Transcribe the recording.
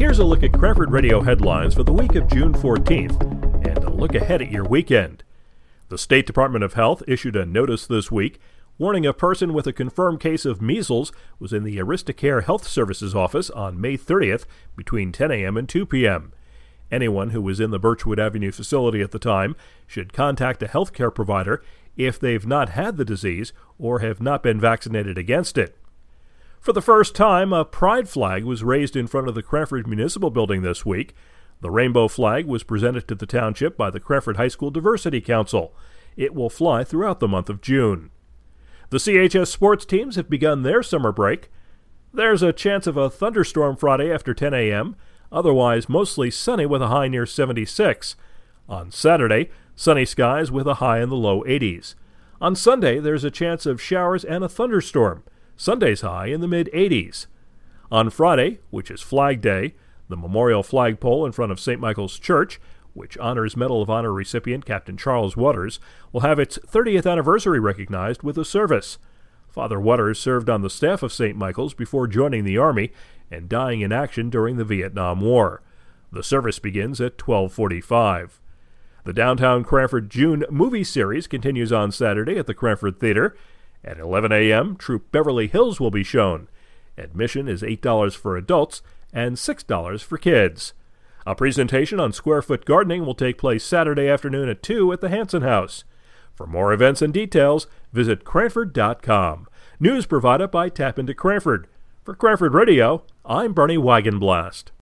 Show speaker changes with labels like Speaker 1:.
Speaker 1: Here's a look at Cranford Radio headlines for the week of June 14th and a look ahead at your weekend. The State Department of Health issued a notice this week warning a person with a confirmed case of measles was in the AristaCare Health Services office on May 30th between 10 a.m. and 2 p.m. Anyone who was in the Birchwood Avenue facility at the time should contact a healthcare provider if they've not had the disease or have not been vaccinated against it. For the first time, a pride flag was raised in front of the Cranford Municipal Building this week. The rainbow flag was presented to the township by the Cranford High School Diversity Council. It will fly throughout the month of June. The CHS sports teams have begun their summer break. There's a chance of a thunderstorm Friday after 10 a.m., otherwise mostly sunny with a high near 76. On Saturday, sunny skies with a high in the low 80s. On Sunday, there's a chance of showers and a thunderstorm. Sunday's high in the mid 80s. On Friday, which is Flag Day, the memorial flagpole in front of St. Michael's Church which honors Medal of Honor recipient Captain Charles Watters, will have its 30th anniversary recognized with a service. Father Watters served on the staff of St. Michael's before joining the Army and dying in action during the Vietnam War. The service begins at 1245. The Downtown Cranford June movie series continues on Saturday at the Cranford Theater. At 11 a.m., Troop Beverly Hills will be shown. Admission is $8 for adults and $6 for kids. A presentation on square foot gardening will take place Saturday afternoon at 2 at the Hanson House. For more events and details, visit Cranford.com. News provided by TAPinto Cranford. For Cranford Radio, I'm Bernie Wagenblast.